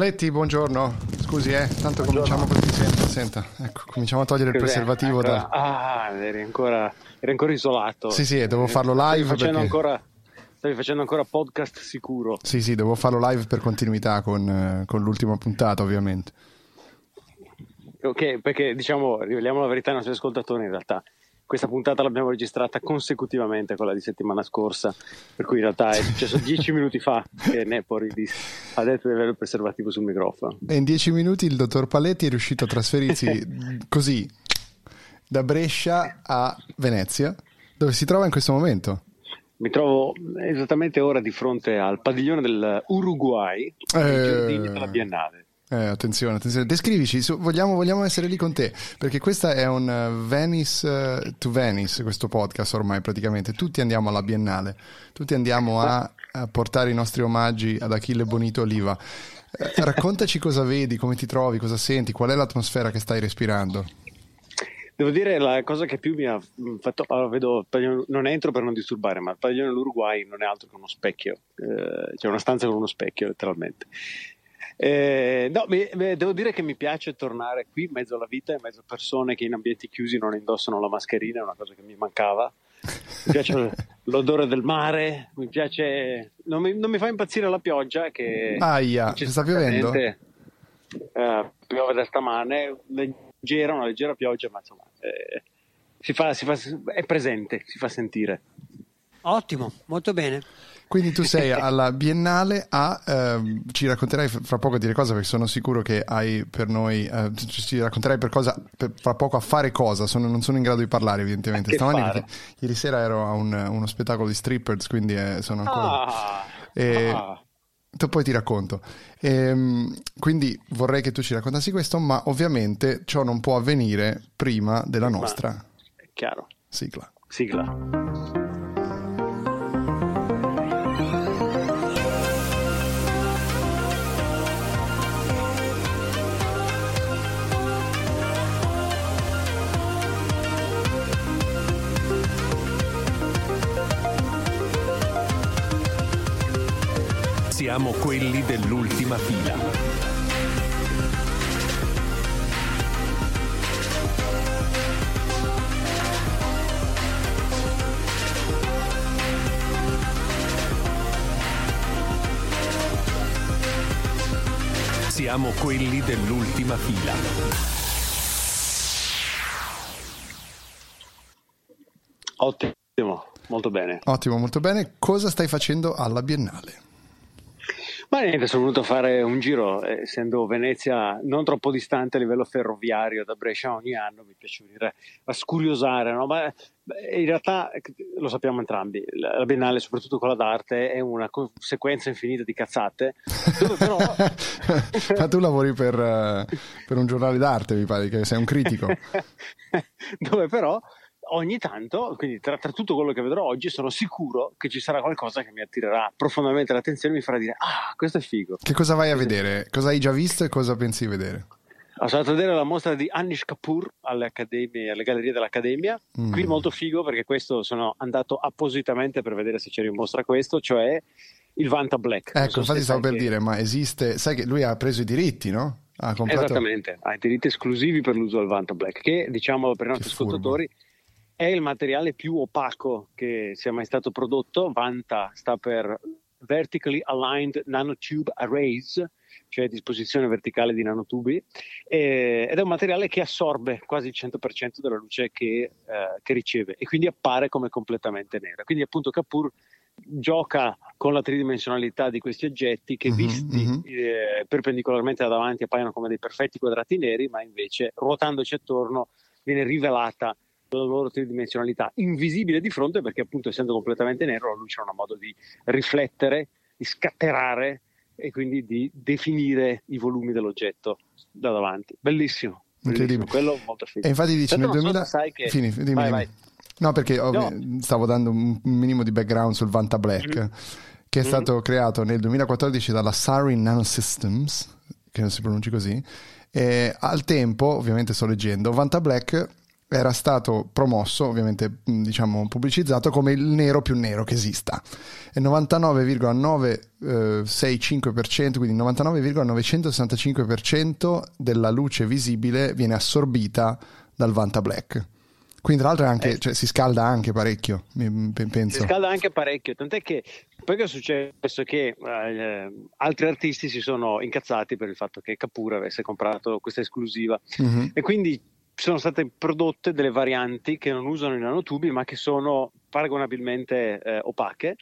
Paletti, buongiorno. Scusi, eh, tanto buongiorno. cominciamo così. Senta, senta. Ecco, cominciamo a togliere Cos'è? il preservativo da... Ah, eri ancora, eri ancora isolato. Sì, sì, devo farlo live. Stavi facendo, perché... ancora, stavi facendo ancora podcast sicuro. Sì, sì, devo farlo live per continuità con, eh, con l'ultima puntata, ovviamente. Ok, perché diciamo, riveliamo la verità ai nostri ascoltatori in realtà questa puntata l'abbiamo registrata consecutivamente quella di settimana scorsa, per cui in realtà è successo dieci minuti fa che Nepori ha detto di avere il preservativo sul microfono. E in dieci minuti il dottor Paletti è riuscito a trasferirsi così da Brescia a Venezia, dove si trova in questo momento. Mi trovo esattamente ora di fronte al padiglione dell'Uruguay, eh... della Biennale. Eh, attenzione, attenzione, descrivici, vogliamo, vogliamo, essere lì con te, perché questa è un uh, Venice uh, to Venice, questo podcast ormai praticamente, tutti andiamo alla Biennale, tutti andiamo a, a portare i nostri omaggi ad Achille Bonito Oliva. Eh, raccontaci cosa vedi, come ti trovi, cosa senti, qual è l'atmosfera che stai respirando. Devo dire la cosa che più mi ha fatto. Allora, vedo, non entro per non disturbare, ma il padiglione dell'Uruguay non è altro che uno specchio. Eh, c'è una stanza con uno specchio, letteralmente. Eh, no, mi, devo dire che mi piace tornare qui in mezzo alla vita, in mezzo a persone che in ambienti chiusi non indossano la mascherina, è una cosa che mi mancava. Mi piace l'odore del mare, mi piace. Non mi, non mi fa impazzire la pioggia. Che Aia, ci sta piovendo? Uh, piove da stamane, leggera, una leggera pioggia, ma insomma eh, si fa, si fa, è presente, si fa sentire. Ottimo, molto bene. Quindi tu sei alla Biennale a, ehm, ci racconterai fra poco dire cosa perché sono sicuro che hai per noi, eh, ci racconterai per cosa, per, fra poco a fare cosa, sono, non sono in grado di parlare evidentemente. Stamani, ieri sera ero a un, uno spettacolo di strippers, quindi eh, sono ancora... Ah, e, ah. Poi ti racconto. E, ehm, quindi vorrei che tu ci raccontassi questo, ma ovviamente ciò non può avvenire prima della nostra. È chiaro. Sigla. Sigla. Siamo quelli dell'ultima fila. Siamo quelli dell'ultima fila. Ottimo, molto bene. Ottimo, molto bene. Cosa stai facendo alla Biennale? Ma niente, sono venuto a fare un giro, eh, essendo Venezia non troppo distante a livello ferroviario da Brescia ogni anno, mi piace venire a scuriosare, no? ma in realtà lo sappiamo entrambi, la Biennale, soprattutto quella d'arte, è una sequenza infinita di cazzate, però... ma tu lavori per, per un giornale d'arte, mi pare, che sei un critico. dove però ogni tanto, quindi tra, tra, tutto quello che vedrò oggi, sono sicuro che ci sarà qualcosa che mi attirerà profondamente l'attenzione e mi farà dire: Ah, questo è figo. Che cosa vai a vedere? Cosa hai già visto e cosa pensi di vedere? Sono andato a vedere la mostra di Anish Kapoor alle, alle gallerie dell'Accademia. Mm. Qui molto figo perché questo sono andato appositamente per vedere se c'era in mostra questo, cioè il Vanta Black. Ecco, infatti stavo per che... dire, ma esiste, sai che lui ha preso i diritti, no? Ha comprato... Esattamente, ha i diritti esclusivi per l'uso del Vanta Black, che diciamo per i nostri ascoltatori è il materiale più opaco che sia mai stato prodotto. Vanta sta per Vertically Aligned Nanotube Arrays, cioè disposizione verticale di nanotubi, eh, ed è un materiale che assorbe quasi il 100% della luce che, eh, che, riceve e quindi appare come completamente nera. Quindi appunto Kapoor gioca con la tridimensionalità di questi oggetti che mm-hmm, visti mm-hmm. Eh, perpendicolarmente da davanti appaiono come dei perfetti quadrati neri, ma invece ruotandoci attorno viene rivelata la loro tridimensionalità invisibile di fronte perché appunto essendo completamente nero la luce non ha modo di riflettere, di scatterare e quindi di definire i volumi dell'oggetto da davanti. Bellissimo. Bellissimo. Quello molto figo. E infatti dici nel 2000... So che... Fini, dimmi, vai, vai. No, perché no. stavo dando un minimo di background sul Vanta Black, mm-hmm. che è stato mm-hmm. creato nel 2014 dalla Sarin Nanosystems, che non si pronunci così. E al tempo, ovviamente sto leggendo, Vanta Black era stato promosso, ovviamente diciamo pubblicizzato come il nero più nero che esista. E 99,965%, quindi 99,965% della luce visibile viene assorbita dal Vanta Black. Quindi, tra l'altro, anche, eh. cioè, si scalda anche parecchio. Penso. Si scalda anche parecchio. Tant'è che poi che è successo che eh, altri artisti si sono incazzati per il fatto che Capura avesse comprato questa esclusiva. Mm-hmm. E quindi sono state prodotte delle varianti che non usano i nanotubi, ma che sono paragonabilmente eh, opache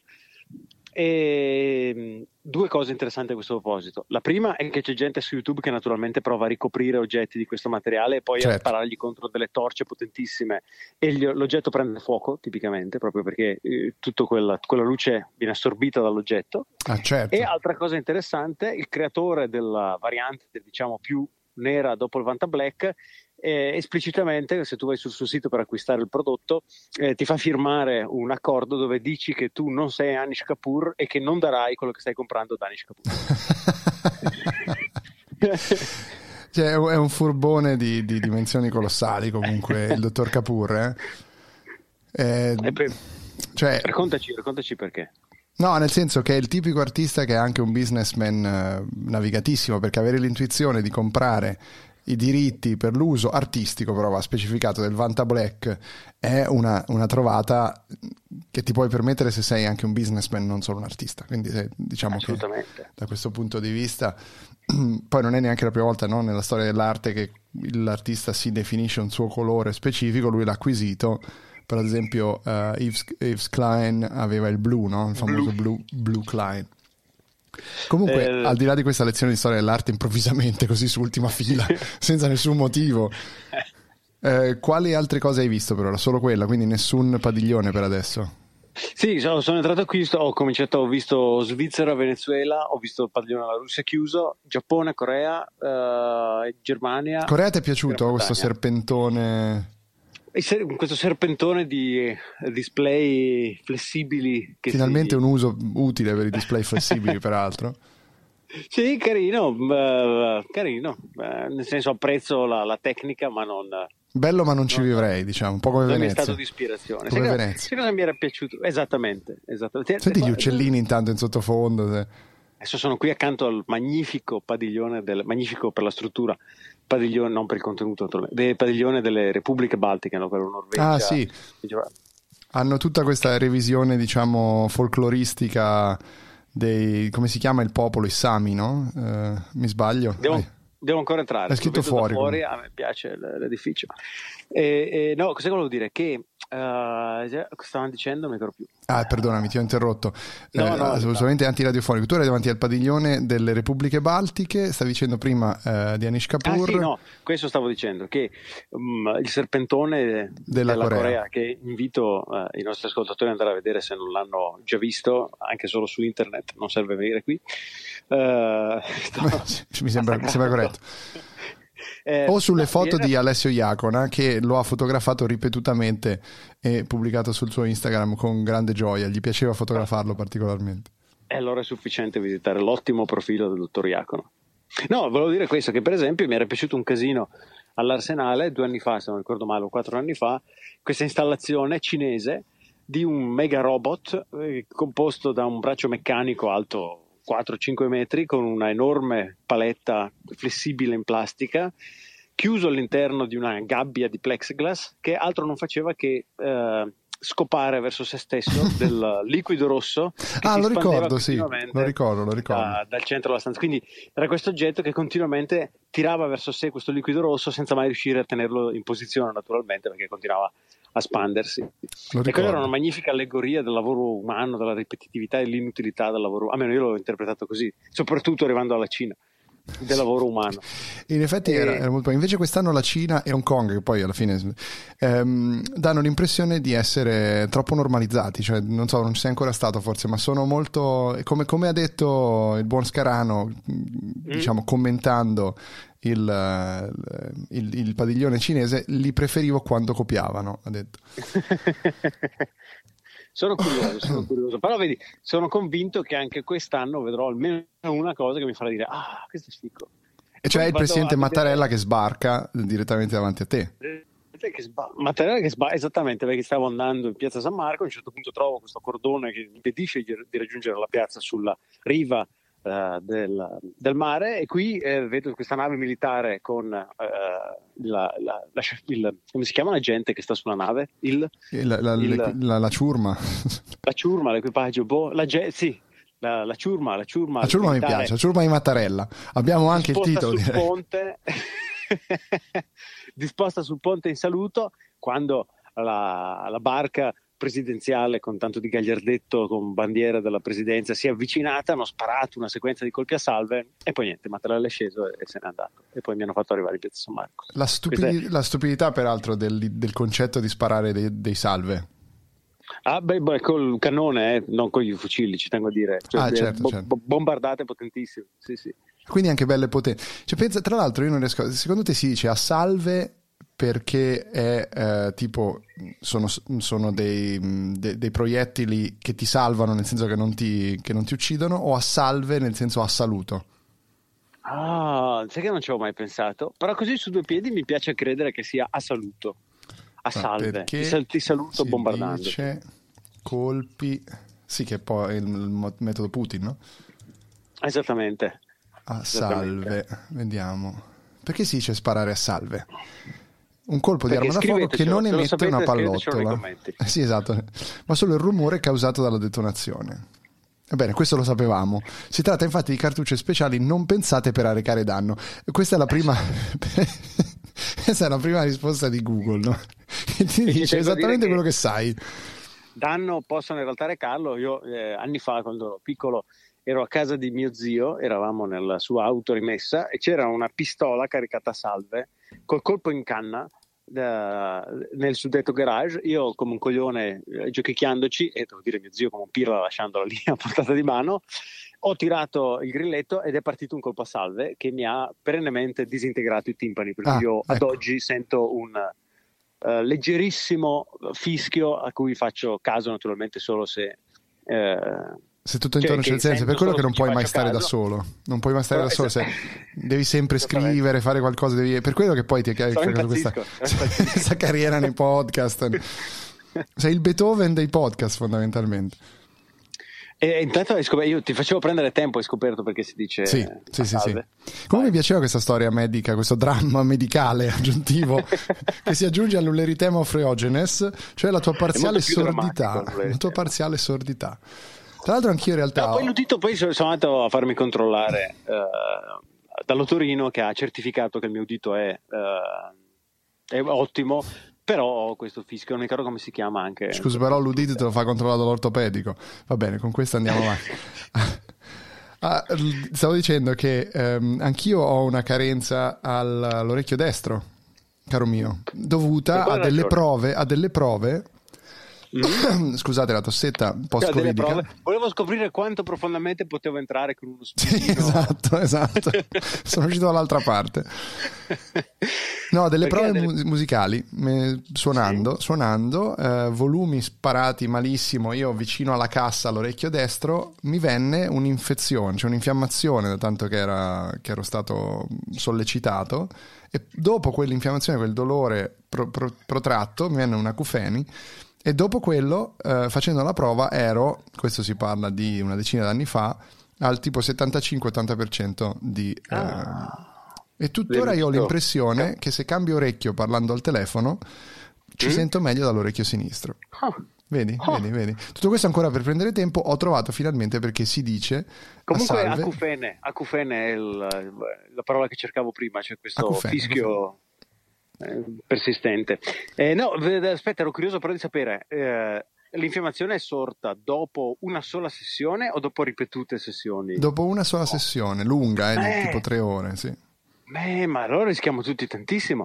e ehm, due cose interessanti a questo proposito. La prima è che c'è gente su YouTube che naturalmente prova a ricoprire oggetti di questo materiale e poi certo. a sparargli contro delle torce potentissime e gli, l'oggetto prende fuoco, tipicamente, proprio perché eh, tutta quella, quella, luce viene assorbita dall'oggetto. Ah, certo. E altra cosa interessante, il creatore della variante, diciamo, più nera dopo il Vanta Black eh, esplicitamente, se tu vai sul suo sito per acquistare il prodotto, eh, ti fa firmare un accordo dove dici che tu non sei Anish Kapoor e che non darai quello che stai comprando ad Anish Kapoor. cioè, è un furbone di, di, dimensioni colossali comunque il dottor Kapoor. Eh? Eh, eh per, cioè, raccontaci, raccontaci perché. No, nel senso che è il tipico artista che è anche un businessman eh, navigatissimo, perché avere l'intuizione di comprare i diritti per l'uso artistico, però va specificato, del Vanta Black è una, una, trovata che ti puoi permettere se sei anche un businessman, non solo un artista. Quindi se, diciamo che da questo punto di vista, poi non è neanche la prima volta no, nella storia dell'arte che l'artista si definisce un suo colore specifico, lui l'ha acquisito. Per esempio, uh, Yves, Yves Klein aveva il blu, no? il famoso blu, blu Klein. Comunque, eh, al di là di questa lezione di storia dell'arte, improvvisamente, così su ultima fila, senza nessun motivo, eh, quali altre cose hai visto però? Solo quella, quindi nessun padiglione per adesso? Sì, sono, sono entrato qui, ho cominciato, ho visto Svizzera, Venezuela, ho visto il padiglione della Russia chiuso, Giappone, Corea, eh, Germania. Corea ti è piaciuto questo serpentone? Questo serpentone di eh, display flessibili. Finalmente si... un uso utile per i display flessibili, peraltro. Sì, carino, uh, carino. Uh, nel senso apprezzo la, la, tecnica, ma non... Bello ma non ci vivrei, diciamo, un po' come Venezia. È stato di ispirazione. Come sai Venezia. Cosa, cosa mi era piaciuto? Esattamente, esattamente. Senti gli uccellini intanto in sottofondo. Se... Adesso sono qui accanto al magnifico padiglione, del, magnifico per la struttura, padiglione, non per il contenuto, del padiglione delle Repubbliche Baltiche, no? per Norvegia. Ah sì, hanno tutta questa revisione, diciamo, folcloristica dei, come si chiama il popolo, i Sami, no? Eh, mi sbaglio? Devo, devo, ancora entrare. È scritto fuori. fuori a me piace l'edificio. E, e, no, cosa volevo dire? Che Uh, stavano dicendo, non mi ricordo più. Ah, perdonami, ti ho interrotto. No, eh, no, assolutamente no. antiradiofonico. Tu eri davanti al padiglione delle Repubbliche Baltiche, stavi dicendo prima eh, di Anish Kapoor. Ah, sì, no, questo stavo dicendo, che um, il serpentone della, della Corea. Corea. che invito uh, i nostri ascoltatori ad andare a vedere se non l'hanno già visto, anche solo su internet, non serve venire qui. Uh, mi, sembra, mi sembra corretto. Eh, o sulle foto era... di Alessio Iacona che lo ha fotografato ripetutamente e pubblicato sul suo Instagram con grande gioia, gli piaceva fotografarlo particolarmente. E allora è sufficiente visitare l'ottimo profilo del dottor Iacono. No, volevo dire questo, che per esempio mi era piaciuto un casino all'Arsenale due anni fa, se non ricordo male, o quattro anni fa, questa installazione cinese di un mega robot eh, composto da un braccio meccanico alto 4-5 metri con una enorme paletta flessibile in plastica chiuso all'interno di una gabbia di plexiglass che altro non faceva che eh, scopare verso se stesso del liquido rosso ah lo ricordo sì lo ricordo lo ricordo. da, dal centro della stanza. Quindi era questo oggetto che continuamente tirava verso sé questo liquido rosso senza mai riuscire a tenerlo in posizione naturalmente perché continuava a spandersi. E quella era una magnifica allegoria del lavoro umano, della ripetitività e dell'inutilità del lavoro, almeno io l'ho interpretato così, soprattutto arrivando alla Cina del lavoro umano. In effetti e... era, era, molto Invece quest'anno la Cina e Hong Kong, che poi alla fine ehm, danno l'impressione di essere troppo normalizzati, cioè non so, non ci sei ancora stato forse, ma sono molto, come, come ha detto il buon Scarano, mm. diciamo commentando il, il, il, padiglione cinese, li preferivo quando copiavano, ha detto. sono curioso, sono curioso, però vedi, sono convinto che anche quest'anno vedrò almeno una cosa che mi farà dire, ah, questo è fico. E cioè il presidente Mattarella che sbarca direttamente davanti a te. che sba- materiale che sbaglia esattamente perché stavo andando in piazza San Marco a un certo punto trovo questo cordone che impedisce di, di raggiungere la piazza sulla riva uh, del, del, mare e qui eh, vedo questa nave militare con uh, la, la, la, il, come si chiama la gente che sta sulla nave? Il, la, il, ciurma la ciurma, l'equipaggio boh, la sì, la, la, ciurma, la ciurma, la ciurma mi piace, la ciurma di Mattarella. Abbiamo anche il titolo. Sul ponte, disposta sul ponte in saluto quando la, la, barca presidenziale con tanto di gagliardetto con bandiera della presidenza si è avvicinata, hanno sparato una sequenza di colpi a salve e poi niente, Mattarella è sceso e, se n'è andato e poi mi hanno fatto arrivare in Piazza San Marco. La, stupidi- è... la stupidità peraltro del, del, concetto di sparare dei, dei salve Ah, beh, beh, col cannone, eh, non con i fucili, ci tengo a dire. Cioè, ah, certo, bo- certo. bombardate potentissime. Sì, sì. Quindi anche belle potenti. Cioè, pensa, tra l'altro, io non riesco. Secondo te si dice a salve perché è eh, tipo sono, sono dei, de, dei, proiettili che ti salvano nel senso che non ti, che non ti uccidono o a salve nel senso a saluto? Ah, sai che non ci avevo mai pensato, però così su due piedi mi piace credere che sia a saluto a salve. Ti, sal- ti, saluto bombardando. Dice colpi, sì, che poi è il, il metodo Putin, no? Esattamente. A salve, vediamo. Perché si dice sparare a salve? Un colpo Perché di arma da fuoco che non emette una pallottola. Sì, esatto, ma solo il rumore causato dalla detonazione. Ebbene, questo lo sapevamo. Si tratta infatti di cartucce speciali non pensate per arrecare danno. Questa è la prima. Questa è la prima risposta di Google, no? Che ti dice esattamente quello che sai. Danno possono in realtà recarlo. Io eh, anni fa, quando ero piccolo, ero a casa di mio zio, eravamo nella sua auto rimessa e c'era una pistola caricata a salve col colpo in canna da, nel suddetto garage. Io, come un coglione, eh, giochicchiandoci, e devo dire mio zio come un pirla lasciandola lì a portata di mano, ho tirato il grilletto ed è partito un colpo a salve che mi ha perennemente disintegrato i timpani, perché ah, io ecco. ad oggi sento un uh, leggerissimo fischio a cui faccio caso naturalmente solo se... Uh, se tutto intorno cioè, c'è il senso, per quello che non puoi mai stare caso. da solo. Non puoi mai stare Però, da solo, se devi sempre scrivere, fare qualcosa, devi... per quello che poi ti hai creato questa, questa carriera nei podcast. Sei il Beethoven dei podcast fondamentalmente. E intanto hai scoperto, io ti facevo prendere tempo, hai scoperto perché si dice. Sì, sì, sì, sì. Come mi piaceva questa storia medica, questo dramma medicale aggiuntivo che si aggiunge all'uleritema freogenes, cioè la tua parziale sordità. La tua parziale sordità. Tra l'altro, anch'io in realtà. No, poi l'udito, poi sono andato a farmi controllare uh, dall'otorino che ha certificato che il mio udito è, uh, è ottimo però questo fischio non mi ricordo come si chiama anche. Scusa però l'udito te lo fa controllato l'ortopedico va bene con questo andiamo avanti. Ah, stavo dicendo che ehm, anch'io ho una carenza all'orecchio destro caro mio dovuta a delle, prove, a delle prove Mm. Scusate la tossetta post-covidica. Volevo scoprire quanto profondamente potevo entrare con uno spino. Sì, esatto, esatto. Sono uscito dall'altra parte. No, delle Perché prove delle... musicali, suonando, sì. suonando eh, volumi sparati malissimo, io vicino alla cassa all'orecchio destro, mi venne un'infezione, cioè un'infiammazione, da tanto che, era, che ero stato sollecitato. E dopo quell'infiammazione, quel dolore pro, pro, protratto, mi venne una cufeni e dopo quello, eh, facendo la prova, ero, questo si parla di una decina d'anni fa, al tipo 75-80% di... Eh, ah, e tuttora io ho l'impressione che se cambio orecchio parlando al telefono, ci mm? sento meglio dall'orecchio sinistro. Ah. Vedi, oh. vedi, vedi. Tutto questo ancora per prendere tempo. Ho trovato finalmente perché si dice. Comunque, acufene, acufene è il, la parola che cercavo prima, cioè questo acufene, fischio. Acufene. Eh, persistente. Eh, no, aspetta, ero curioso però di sapere, eh, l'infiammazione è sorta dopo una sola sessione o dopo ripetute sessioni? Dopo una sola no. sessione, lunga, eh, tipo tre ore, sì. Beh, ma allora rischiamo tutti tantissimo.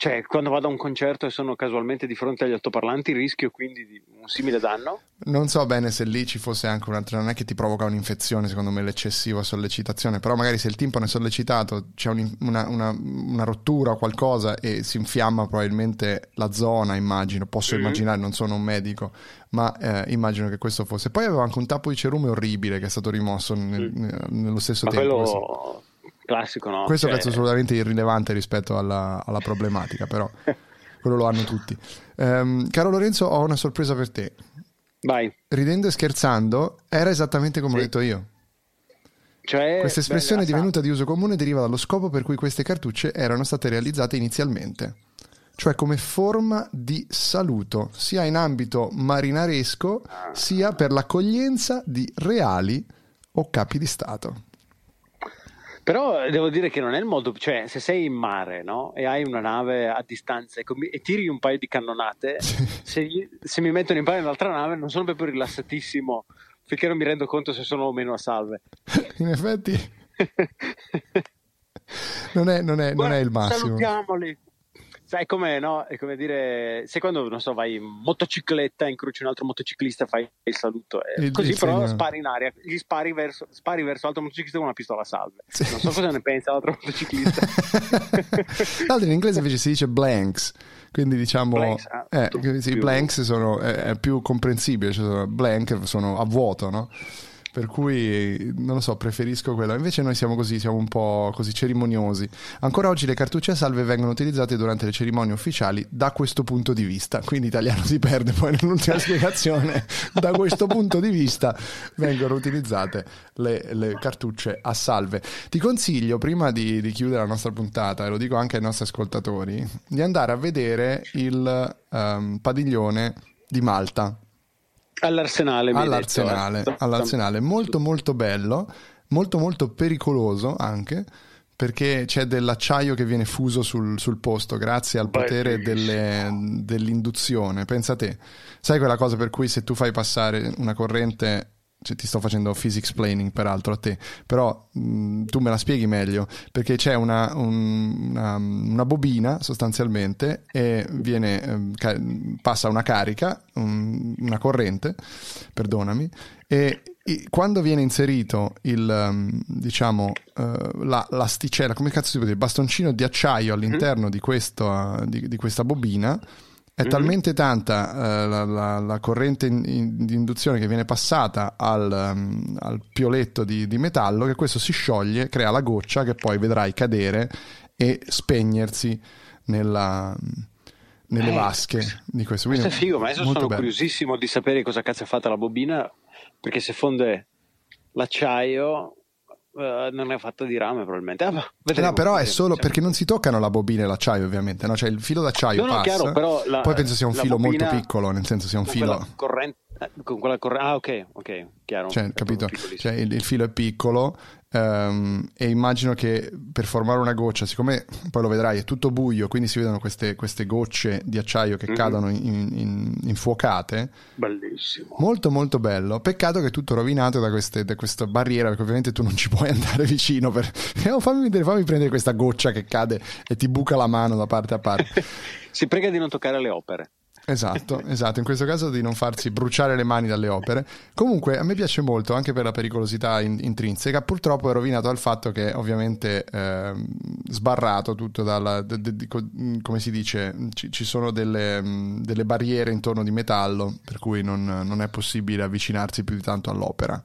Cioè, quando vado a un concerto e sono casualmente di fronte agli altoparlanti, rischio quindi di un simile danno? Non so bene se lì ci fosse anche un'altra, non è che ti provoca un'infezione, secondo me, l'eccessiva sollecitazione, però magari se il timpano è sollecitato, c'è un, una, una, una, rottura o qualcosa e si infiamma probabilmente la zona, immagino, posso mm-hmm. immaginare, non sono un medico, ma eh, immagino che questo fosse. Poi avevo anche un tappo di cerume orribile che è stato rimosso nel, mm. nello stesso ma tempo. Quello classico, no? Questo cioè... pezzo assolutamente irrilevante rispetto alla, alla problematica, però. quello lo hanno tutti. Um, caro Lorenzo, ho una sorpresa per te. Vai. Ridendo e scherzando, era esattamente come sì. ho detto io. Cioè, Questa espressione divenuta di uso comune deriva dallo scopo per cui queste cartucce erano state realizzate inizialmente, cioè come forma di saluto, sia in ambito marinaresco, sia per l'accoglienza di reali o capi di Stato. Però devo dire che non è il modo, cioè se sei in mare no? e hai una nave a distanza e, com- e tiri un paio di cannonate, se, se, mi mettono in paio un'altra nave non sono proprio rilassatissimo finché non mi rendo conto se sono o meno a salve. In effetti non è, non è, non è il massimo. Salutiamoli. Sai com'è, no? È come dire, se quando, non so, vai in motocicletta, incroci un altro motociclista, fai il saluto. Eh, il così però spari in aria, gli spari verso, spari verso l'altro motociclista con una pistola a salve. Sì. Non so cosa ne pensa l'altro motociclista. L'altro in inglese invece si dice blanks, quindi diciamo... Blanks, ah, eh, sì, blanks sono, è, è, più comprensibile, cioè sono blank sono a vuoto, no? Per cui non lo so, preferisco quello. Invece noi siamo così, siamo un po' così cerimoniosi. Ancora oggi le cartucce a salve vengono utilizzate durante le cerimonie ufficiali da questo punto di vista. Quindi italiano si perde poi nell'ultima spiegazione. da questo punto di vista vengono utilizzate le, le, cartucce a salve. Ti consiglio, prima di, di, chiudere la nostra puntata, e lo dico anche ai nostri ascoltatori, di andare a vedere il um, padiglione di Malta All'arsenale. All'arsenale, detto, eh. all'arsenale, molto molto bello, molto molto pericoloso anche perché c'è dell'acciaio che viene fuso sul, sul posto grazie al potere delle, dell'induzione. Pensa te, sai quella cosa per cui se tu fai passare una corrente cioè, ti sto facendo physics explaining peraltro a te, però mh, tu me la spieghi meglio, perché c'è una, un, una, una bobina sostanzialmente e viene, eh, ca- passa una carica, un, una corrente, perdonami, e, quando viene inserito il, um, diciamo, uh, la, l'asticella, come cazzo si può dire, il bastoncino di acciaio all'interno mm. di, questo, di, di questa bobina, è mm-hmm. talmente tanta uh, la, la, la, corrente in, in, di induzione che viene passata al, um, al pioletto di, di, metallo che questo si scioglie, crea la goccia che poi vedrai cadere e spegnersi nella, nelle eh, vasche di questo. Quindi questo è figo, ma adesso sono bello. curiosissimo di sapere cosa cazzo è fatta la bobina perché se fonde l'acciaio Uh, non è fatta di rame probabilmente. Ah, no, però è solo diciamo. perché non si toccano la bobina e l'acciaio ovviamente, no? cioè il filo d'acciaio no, passa, chiaro, la, poi penso sia un filo bobina, molto piccolo, nel senso sia un filo... Corrente, eh, con quella corrente... Ah ok, ok, chiaro. Cioè, capito? Cioè, il, il, filo è piccolo Um, e immagino che per formare una goccia, siccome poi lo vedrai, è tutto buio, quindi si vedono queste, queste gocce di acciaio che mm-hmm. cadono in, in, infuocate. Bellissimo. Molto molto bello. Peccato che è tutto rovinato da, queste, da questa barriera, perché ovviamente tu non ci puoi andare vicino. Per... Oh, fammi, vedere, fammi prendere questa goccia che cade e ti buca la mano da parte a parte. si prega di non toccare le opere. Esatto, esatto, in questo caso di non farsi bruciare le mani dalle opere. Comunque a me piace molto anche per la pericolosità in, intrinseca, purtroppo è rovinato dal fatto che ovviamente eh, sbarrato tutto dalla, de, de, de, come si dice, ci, ci sono delle, delle, barriere intorno di metallo, per cui non, non è possibile avvicinarsi più di tanto all'opera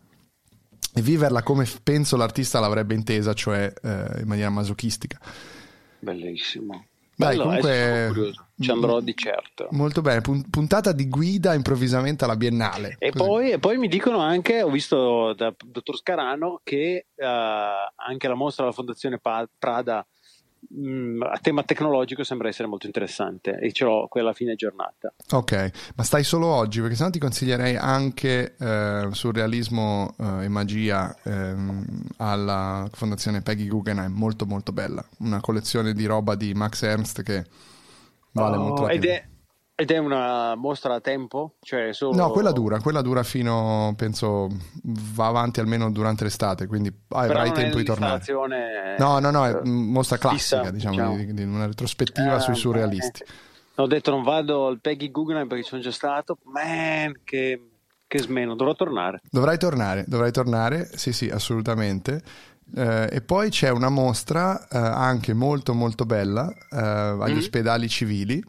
e viverla come penso l'artista l'avrebbe intesa, cioè eh, in maniera masochistica. Bellissimo. Dai, Bello, comunque ci andrò di certo. Molto bene, puntata di guida improvvisamente alla Biennale. E poi, e poi, mi dicono anche, ho visto dal dottor Scarano, che uh, anche la mostra della Fondazione Prada mh, mm, a tema tecnologico sembra essere molto interessante e ce l'ho quella fine giornata. Ok, ma stai solo oggi perché sennò ti consiglierei anche eh, surrealismo eh, e magia ehm, alla fondazione Peggy Guggenheim, molto molto bella, una collezione di roba di Max Ernst che vale oh, molto la pena. Ed è una mostra a tempo? Cioè solo... No, quella dura, quella dura fino, penso, va avanti almeno durante l'estate, quindi avrai tempo di tornare. No, no, no, è mostra classica, fissa, diciamo, diciamo. Di, di, una retrospettiva uh, sui surrealisti. Eh. Ho detto non vado al Peggy Guggenheim perché sono già stato, man, che, che smeno, dovrò tornare. Dovrai tornare, dovrai tornare, sì sì, assolutamente. Uh, e poi c'è una mostra uh, anche molto molto bella uh, agli mm. ospedali civili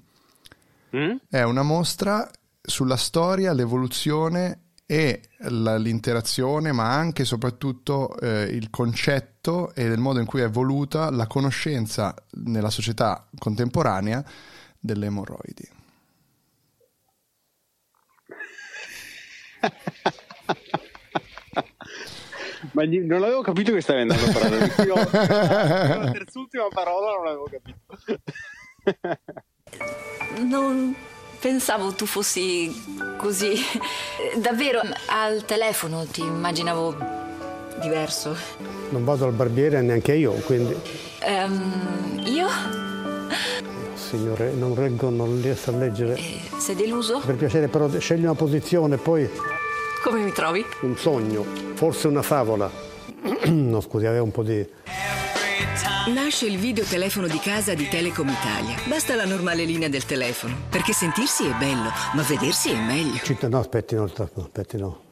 Mm? È una mostra sulla storia, l'evoluzione e l'interazione, ma anche e soprattutto eh, il concetto e il modo in cui è evoluta la conoscenza nella società contemporanea delle emorroidi. Ma non avevo capito che stavi andando a parlare. La terz'ultima parola non l'avevo capito. Non pensavo tu fossi così. Davvero, al telefono ti immaginavo diverso. Non vado al barbiere neanche io, quindi. Um, io? Signore, non reggo, non riesco a leggere. Eh, sei deluso? Per piacere, però scegli una posizione, poi. Come mi trovi? Un sogno, forse una favola. no, scusi, aveva un po' di. Nasce il videotelefono di casa di Telecom Italia. Basta la normale linea del telefono, perché sentirsi è bello, ma vedersi è meglio. No, aspetti, no, aspetti, no.